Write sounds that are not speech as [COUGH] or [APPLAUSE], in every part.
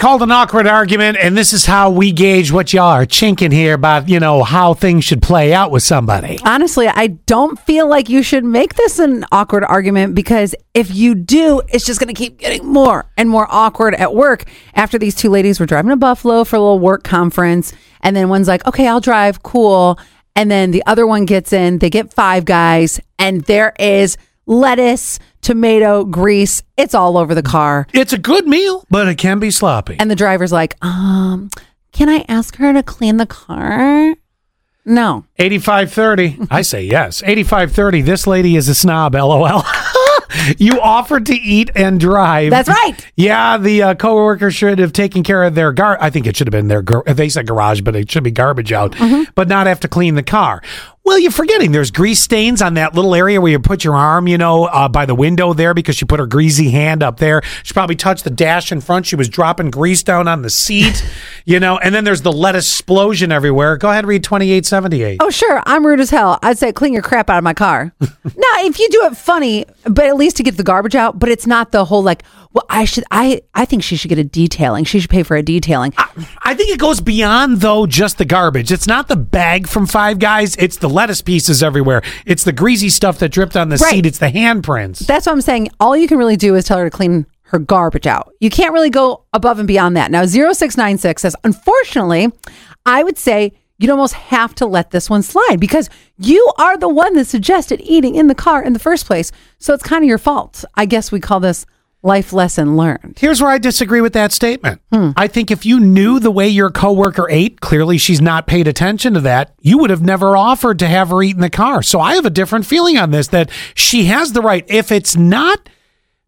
called an awkward argument, and this is how we gauge what y'all are chinking here about, you know, how things should play out with somebody. Honestly, I don't feel like you should make this an awkward argument because if you do, it's just going to keep getting more and more awkward at work. After these two ladies were driving to Buffalo for a little work conference, and then one's like, okay, I'll drive, cool. And then the other one gets in, they get five guys, and there is lettuce, tomato, grease. It's all over the car. It's a good meal, but it can be sloppy. And the driver's like, um, can I ask her to clean the car? No. 8530. [LAUGHS] I say yes. 8530. This lady is a snob, lol. [LAUGHS] you offered to eat and drive. That's right. Yeah, the uh, coworker should have taken care of their gar. I think it should have been their. Gar- they said garage, but it should be garbage out. Mm-hmm. But not have to clean the car. Well, you're forgetting there's grease stains on that little area where you put your arm, you know, uh, by the window there because she put her greasy hand up there. She probably touched the dash in front. She was dropping grease down on the seat, [LAUGHS] you know, and then there's the lettuce explosion everywhere. Go ahead, read 2878. Oh, sure. I'm rude as hell. I'd say clean your crap out of my car. [LAUGHS] now, if you do it funny, but at least to get the garbage out, but it's not the whole like, well, I should, I, I think she should get a detailing. She should pay for a detailing. I think it goes beyond though just the garbage. It's not the bag from Five Guys. It's the lettuce pieces everywhere. It's the greasy stuff that dripped on the Right. seat. It's the handprints. That's what I'm saying. All you can really do is tell her to clean her garbage out. You can't really go above and beyond that. Now, 0696 says, unfortunately, I would say you'd almost have to let this one slide because you are the one that suggested eating in the car in the first place. So it's kind of your fault. I guess we call this life lesson learned. Here's where I disagree with that statement. Hmm. I think if you knew the way your coworker ate, clearly she's not paid attention to that, you would have never offered to have her eat in the car. So I have a different feeling on this that she has the right. If it's not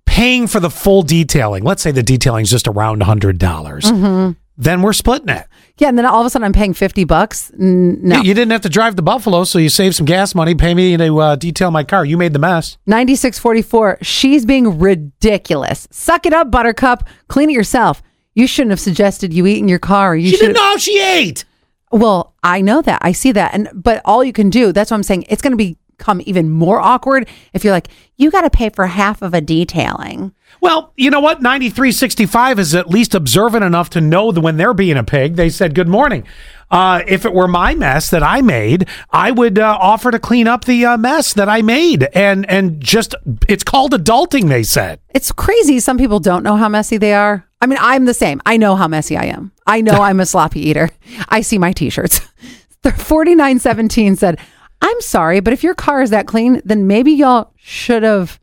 paying for the full detailing, let's say the detailing is just around $100, dollars mm-hmm. Then we're splitting it. Yeah, and then all of a sudden I'm paying 50 bucks. No. You didn't have to drive to Buffalo, so you saved some gas money. Pay me to uh, detail my car. You made the mess. 9644, she's being ridiculous. Suck it up, Buttercup. Clean it yourself. You shouldn't have suggested you eat in your car. You She should didn't know she ate. Well, I know that. I see that. And but all you can do, that's what I'm saying, it's going to become even more awkward if you're like, you got to pay for half of a detailing. Well, you know what? 9365 is at least observant enough to know that when they're being a pig, they said, Good morning. Uh, if it were my mess that I made, I would uh, offer to clean up the uh, mess that I made. And, and just, it's called adulting, they said. It's crazy. Some people don't know how messy they are. I mean, I'm the same. I know how messy I am. I know [LAUGHS] I'm a sloppy eater. I see my t-shirts. [LAUGHS] 4917 said, I'm sorry, but if your car is that clean, then maybe y'all should have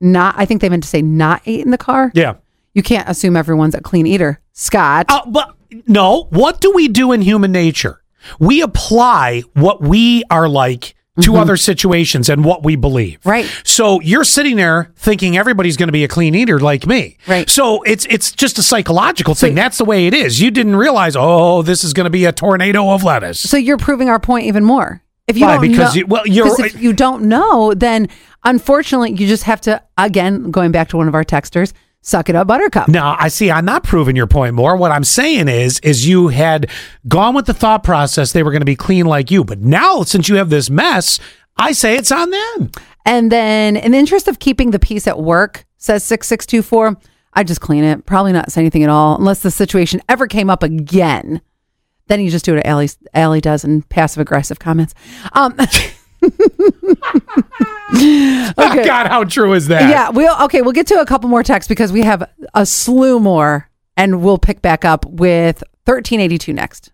not, I think they meant to say not eat in the car. Yeah. You can't assume everyone's a clean eater. Scott. Uh, but no, what do we do in human nature? We apply what we are like to other situations and what we believe. Mm-hmm. Right. So you're sitting there thinking everybody's going to be a clean eater like me. Right. So it's it's just a psychological thing. That's the way it is. You didn't realize, oh, this is going to be a tornado of lettuce. So you're proving our point even more. If you Why? don't Because know, you- well, you're- if you don't know, then unfortunately you just have to again going back to one of our texters, suck it up, Buttercup. No, I see. I'm not proving your point more. What I'm saying is, is you had gone with the thought process they were going to be clean like you, but now since you have this mess, I say it's on them. And then, in the interest of keeping the peace at work, says six six two four, I just clean it. Probably not say anything at all, unless the situation ever came up again. Then you just do what Allie, Allie does in passive aggressive comments. Um, [LAUGHS] [LAUGHS] Oh, God, how true is that? Yeah, we'll okay. We'll get to a couple more texts because we have a slew more, and we'll pick back up with thirteen eighty two next.